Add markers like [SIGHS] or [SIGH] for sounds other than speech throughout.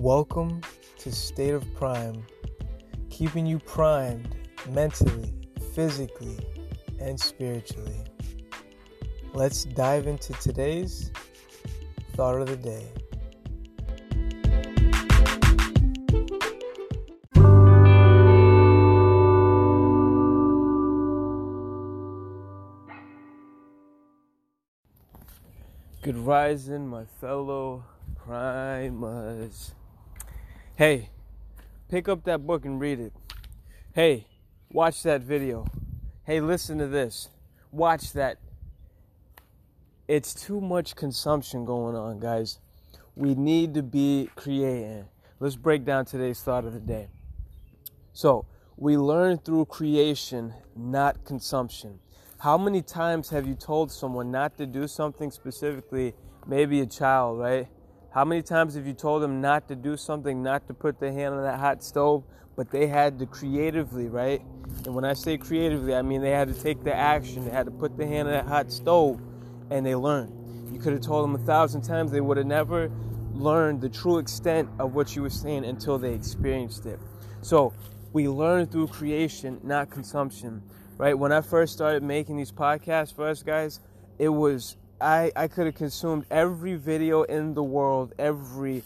Welcome to State of Prime, keeping you primed mentally, physically, and spiritually. Let's dive into today's thought of the day. Good rising, my fellow primers. Hey, pick up that book and read it. Hey, watch that video. Hey, listen to this. Watch that. It's too much consumption going on, guys. We need to be creating. Let's break down today's thought of the day. So, we learn through creation, not consumption. How many times have you told someone not to do something specifically, maybe a child, right? How many times have you told them not to do something, not to put their hand on that hot stove, but they had to creatively, right? And when I say creatively, I mean they had to take the action, they had to put their hand on that hot stove, and they learned. You could have told them a thousand times, they would have never learned the true extent of what you were saying until they experienced it. So we learn through creation, not consumption right? When I first started making these podcasts for us guys, it was I I could have consumed every video in the world, every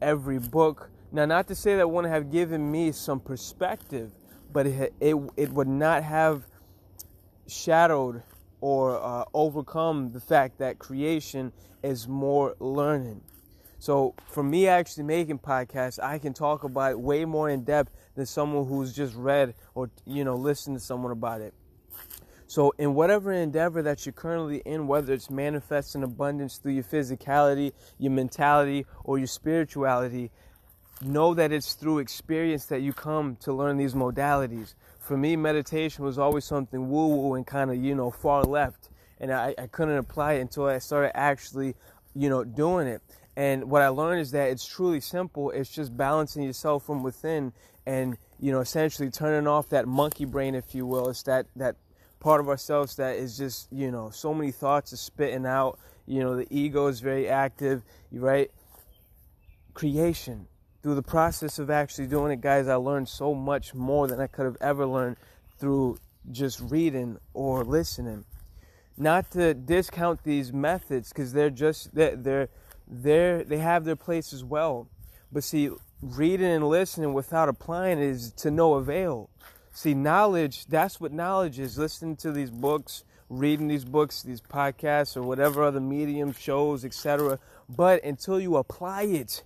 every book. Now, not to say that wouldn't have given me some perspective, but it it, it would not have shadowed or uh, overcome the fact that creation is more learning. So for me actually making podcasts, I can talk about it way more in depth than someone who's just read or you know listened to someone about it. So in whatever endeavor that you're currently in, whether it's manifesting abundance through your physicality, your mentality, or your spirituality, know that it's through experience that you come to learn these modalities. For me, meditation was always something woo-woo and kind of, you know, far left. And I, I couldn't apply it until I started actually, you know, doing it. And what I learned is that it's truly simple. It's just balancing yourself from within and, you know, essentially turning off that monkey brain, if you will. It's that, that part of ourselves that is just, you know, so many thoughts are spitting out. You know, the ego is very active, right? Creation. Through the process of actually doing it, guys, I learned so much more than I could have ever learned through just reading or listening. Not to discount these methods because they're just, they're, they're they they have their place as well. But see, reading and listening without applying is to no avail. See, knowledge, that's what knowledge is. Listening to these books, reading these books, these podcasts, or whatever other medium shows, etc. But until you apply it,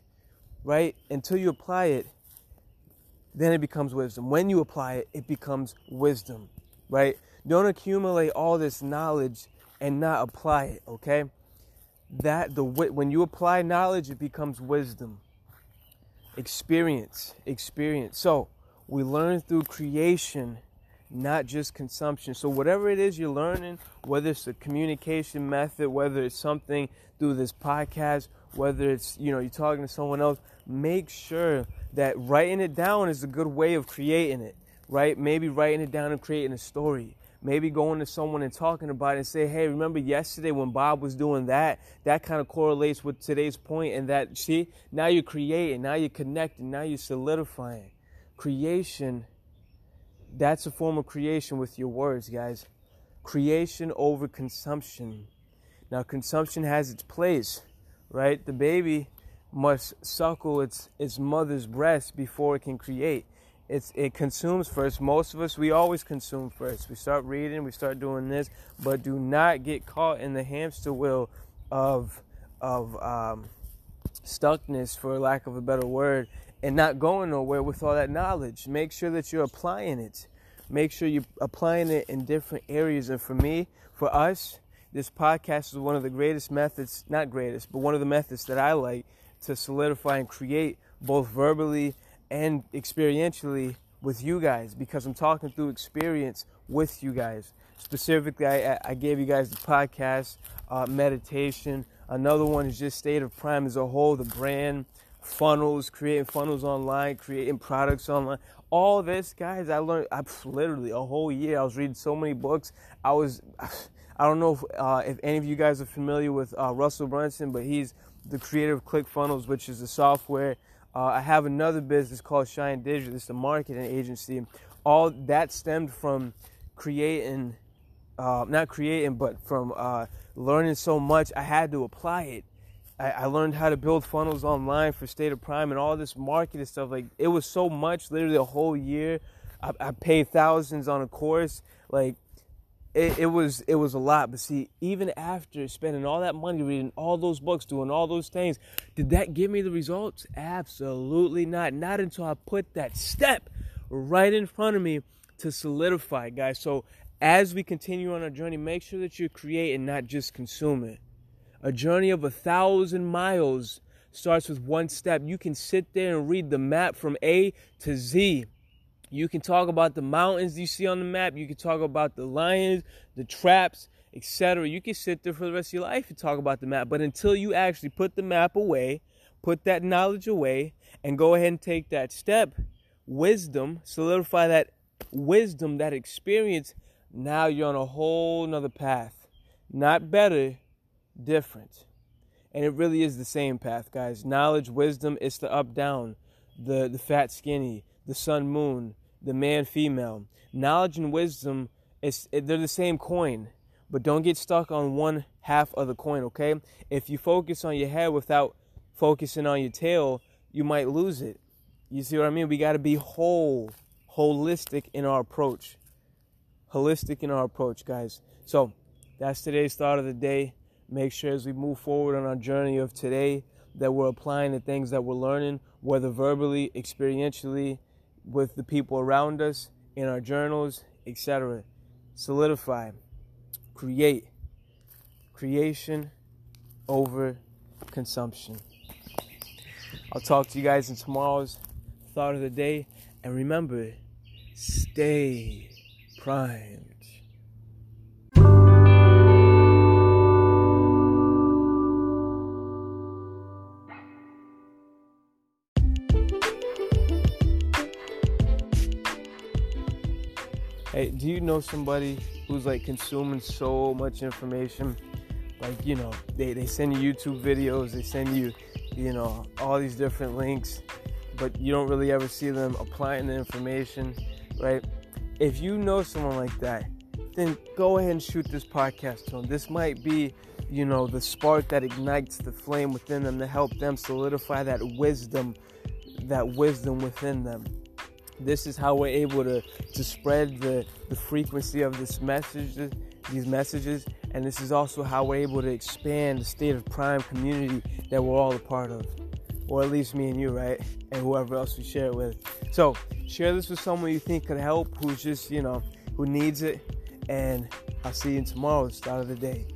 right? Until you apply it, then it becomes wisdom. When you apply it, it becomes wisdom, right? Don't accumulate all this knowledge and not apply it, okay? that the when you apply knowledge it becomes wisdom experience experience so we learn through creation not just consumption so whatever it is you're learning whether it's a communication method whether it's something through this podcast whether it's you know you're talking to someone else make sure that writing it down is a good way of creating it right maybe writing it down and creating a story maybe going to someone and talking about it and say, hey, remember yesterday when Bob was doing that? That kind of correlates with today's point, and that, see, now you're creating, now you're connecting, now you're solidifying. Creation, that's a form of creation with your words, guys. Creation over consumption. Now, consumption has its place, right? The baby must suckle its, its mother's breast before it can create it's it consumes first. Most of us we always consume first. We start reading, we start doing this, but do not get caught in the hamster wheel of of um, stuckness, for lack of a better word, and not going nowhere with all that knowledge. Make sure that you're applying it. Make sure you're applying it in different areas. And for me, for us, this podcast is one of the greatest methods, not greatest, but one of the methods that I like to solidify and create both verbally and experientially with you guys because I'm talking through experience with you guys. Specifically, I, I gave you guys the podcast, uh, meditation. Another one is just State of Prime as a whole, the brand, funnels, creating funnels online, creating products online. All this, guys, I learned I, literally a whole year. I was reading so many books. I was, [SIGHS] I don't know if, uh, if any of you guys are familiar with uh, Russell Brunson, but he's the creator of ClickFunnels, which is a software Uh, I have another business called Shine Digital. It's a marketing agency. All that stemmed from creating, uh, not creating, but from uh, learning so much. I had to apply it. I, I, learned how to build funnels online for State of Prime and all this marketing stuff. Like it was so much, literally a whole year. I, I paid thousands on a course. Like it, it, was it was a lot. But see, even after spending all that money reading all those books, doing all those things, did that give me the results? Absolutely not. Not until I put that step right in front of me to solidify, guys. So as we continue on our journey, make sure that you create and not just consuming. A journey of a thousand miles starts with one step. You can sit there and read the map from A to Z you can talk about the mountains you see on the map. You can talk about the lions, the traps, etc. You can sit there for the rest of your life and talk about the map. But until you actually put the map away, put that knowledge away, and go ahead and take that step, wisdom, solidify that wisdom, that experience, now you're on a whole nother path. Not better, different. And it really is the same path, guys. Knowledge, wisdom, it's the up down, the the fat skinny, the sun moon, the man female. Knowledge and wisdom is they're the same coin, but don't get stuck on one half of the coin, okay? If you focus on your head without focusing on your tail, you might lose it. You see what I mean? We got to be whole, holistic in our approach. Holistic in our approach, guys. So, that's today's thought of the day. Make sure as we move forward on our journey of today that we're applying the things that we're learning, whether verbally, experientially, with the people around us, in our journals, etc. Solidify, create, creation over consumption. I'll talk to you guys in tomorrow's thought of the day. And remember, stay primed. Hey, do you know somebody who's like consuming so much information? Like, you know, they, they send you YouTube videos, they send you, you know, all these different links, but you don't really ever see them applying the information, right? If you know someone like that, then go ahead and shoot this podcast to them. This might be, you know, the spark that ignites the flame within them to help them solidify that wisdom, that wisdom within them this is how we're able to, to spread the, the frequency of this message, these messages, and this is also how we're able to expand the state of prime community that we're all a part of. Or at least me and you, right? And whoever else we share it with. So share this with someone you think could help, who's just, you know, who needs it. And I'll see you tomorrow, start of the day.